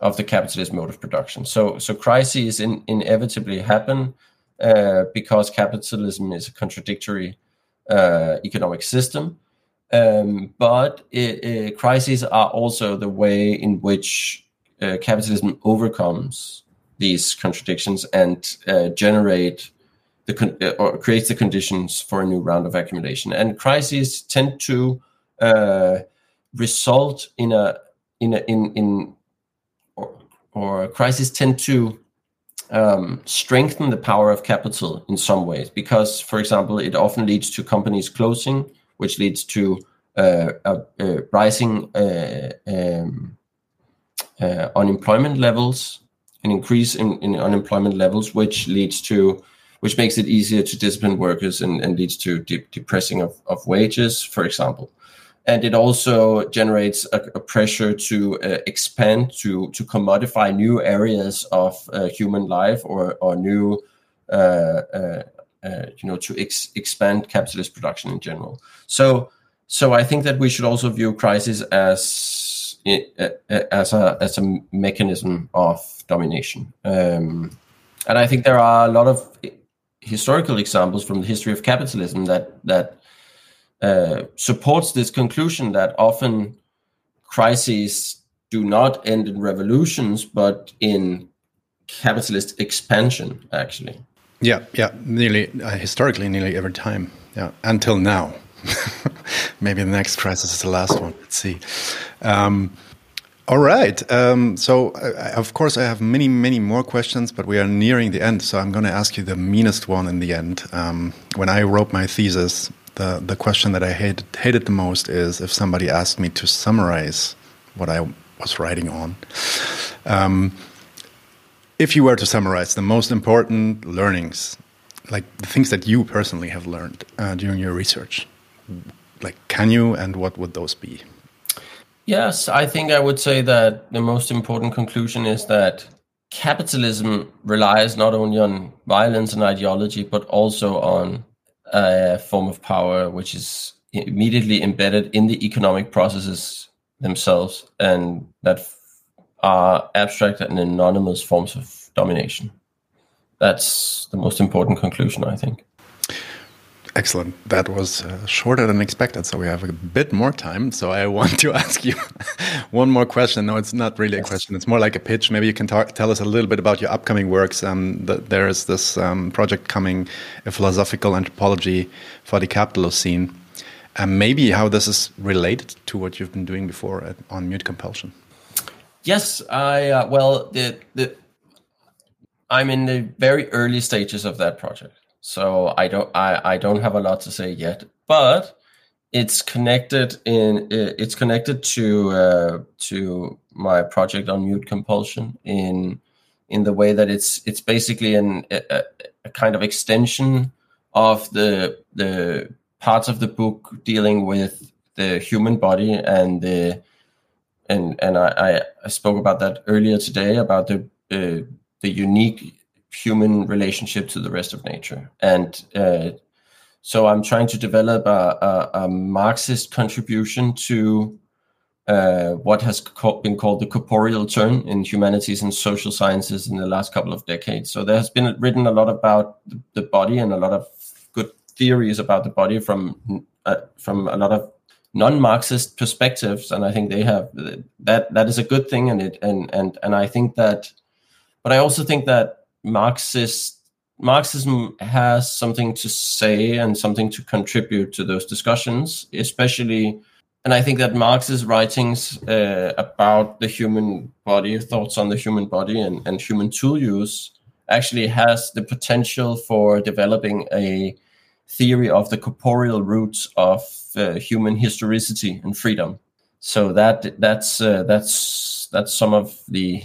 of the capitalist mode of production. So so crises in, inevitably happen uh, because capitalism is a contradictory uh, economic system. Um, but it, it, crises are also the way in which uh, capitalism overcomes these contradictions and uh, generate the con- uh, or creates the conditions for a new round of accumulation. And crises tend to uh, result in a in a, in in or, crises tend to um, strengthen the power of capital in some ways because, for example, it often leads to companies closing, which leads to uh, rising uh, um, uh, unemployment levels, an increase in, in unemployment levels, which leads to which makes it easier to discipline workers and, and leads to de- depressing of, of wages, for example. And it also generates a, a pressure to uh, expand, to to commodify new areas of uh, human life or or new, uh, uh, uh you know, to ex- expand capitalist production in general. So so I think that we should also view crisis as as a as a mechanism of domination. Um, and I think there are a lot of historical examples from the history of capitalism that that uh, supports this conclusion that often crises do not end in revolutions but in capitalist expansion actually yeah yeah nearly uh, historically nearly every time yeah until now <laughs> maybe the next crisis is the last one let's see um, all right. Um, so, uh, of course, I have many, many more questions, but we are nearing the end. So, I'm going to ask you the meanest one in the end. Um, when I wrote my thesis, the the question that I hated hated the most is if somebody asked me to summarize what I was writing on. Um, if you were to summarize the most important learnings, like the things that you personally have learned uh, during your research, like can you and what would those be? Yes, I think I would say that the most important conclusion is that capitalism relies not only on violence and ideology, but also on a form of power which is immediately embedded in the economic processes themselves and that are abstract and anonymous forms of domination. That's the most important conclusion, I think. Excellent. That was uh, shorter than expected, so we have a bit more time. So I want to <laughs> ask you <laughs> one more question. No, it's not really a question. It's more like a pitch. Maybe you can talk, tell us a little bit about your upcoming works. Um, the, there is this um, project coming, a philosophical anthropology for the Capitalocene, and maybe how this is related to what you've been doing before at, on mute compulsion. Yes, I uh, well, the, the I'm in the very early stages of that project. So I don't I, I don't have a lot to say yet, but it's connected in it's connected to uh, to my project on mute compulsion in in the way that it's it's basically an, a, a kind of extension of the the parts of the book dealing with the human body and the and and I, I spoke about that earlier today about the uh, the unique human relationship to the rest of nature and uh, so I'm trying to develop a, a, a Marxist contribution to uh, what has co- been called the corporeal turn in humanities and social sciences in the last couple of decades. So there has been written a lot about the body and a lot of good theories about the body from uh, from a lot of non-Marxist perspectives, and I think they have that. That is a good thing, and it and and and I think that, but I also think that Marxist Marxism has something to say and something to contribute to those discussions, especially and I think that Marx's writings uh, about the human body, thoughts on the human body and, and human tool use, actually has the potential for developing a theory of the corporeal roots of uh, human historicity and freedom. So that that's uh, that's that's some of the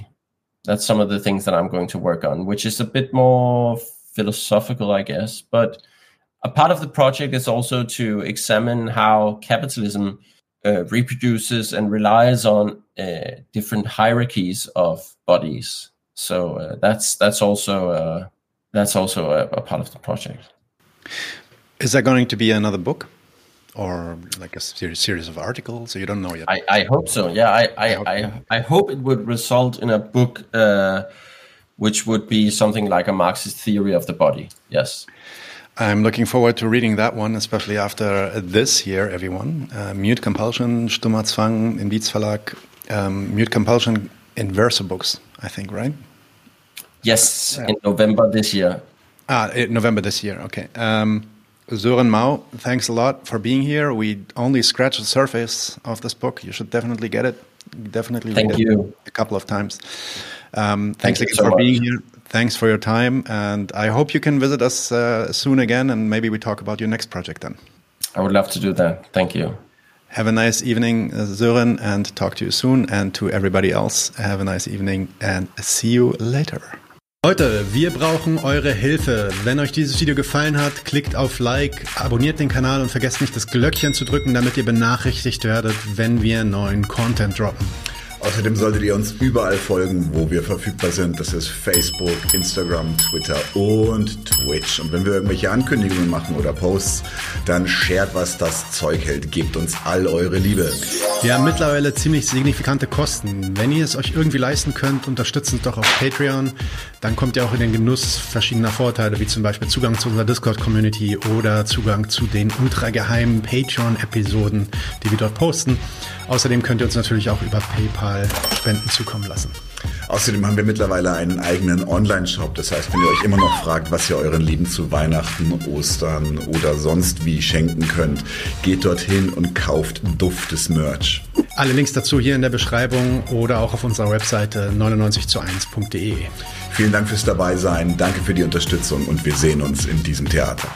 that's some of the things that I'm going to work on, which is a bit more philosophical, I guess. But a part of the project is also to examine how capitalism uh, reproduces and relies on uh, different hierarchies of bodies. So uh, that's that's also uh, that's also a, a, part of the project. Is there going to be another book, or like a series of articles? So you don't know yet. I, I hope so. Yeah, I I, I, hope, I, I hope it would result in a book, uh, which would be something like a Marxist theory of the body. Yes. I'm looking forward to reading that one, especially after this year, everyone. Uh, Mute Compulsion, Stummer Zwang in Dietz Verlag. Um, Mute Compulsion in Verso Books, I think, right? Yes, yeah. in November this year. Ah, November this year, okay. Um, Sören Mau, thanks a lot for being here. We only scratched the surface of this book. You should definitely get it. Definitely Thank you. a couple of times. Um, thanks Thank again so for much. being here thanks for your time, and I hope you can visit us uh, soon again, and maybe we talk about your next project then. I would love to do that. Thank you. Have a nice evening, uh, Sören, and talk to you soon. And to everybody else, have a nice evening and see you later. Leute, wir brauchen eure Hilfe. Wenn euch dieses Video gefallen hat, klickt auf Like, abonniert den Kanal und vergesst nicht das Glöckchen zu drücken, damit ihr benachrichtigt werdet, wenn wir neuen Content droppen. Außerdem solltet ihr uns überall folgen, wo wir verfügbar sind. Das ist Facebook, Instagram, Twitter und Twitch. Und wenn wir irgendwelche Ankündigungen machen oder Posts, dann shared, was das Zeug hält. Gebt uns all eure Liebe. Wir haben mittlerweile ziemlich signifikante Kosten. Wenn ihr es euch irgendwie leisten könnt, unterstützt uns doch auf Patreon. Dann kommt ihr auch in den Genuss verschiedener Vorteile, wie zum Beispiel Zugang zu unserer Discord-Community oder Zugang zu den ultrageheimen Patreon-Episoden, die wir dort posten. Außerdem könnt ihr uns natürlich auch über PayPal Spenden zukommen lassen. Außerdem haben wir mittlerweile einen eigenen Online-Shop. Das heißt, wenn ihr euch immer noch fragt, was ihr euren Lieben zu Weihnachten, Ostern oder sonst wie schenken könnt, geht dorthin und kauft duftes Merch. Alle Links dazu hier in der Beschreibung oder auch auf unserer Webseite 99 zu 1.de. Vielen Dank fürs Dabeisein, danke für die Unterstützung und wir sehen uns in diesem Theater.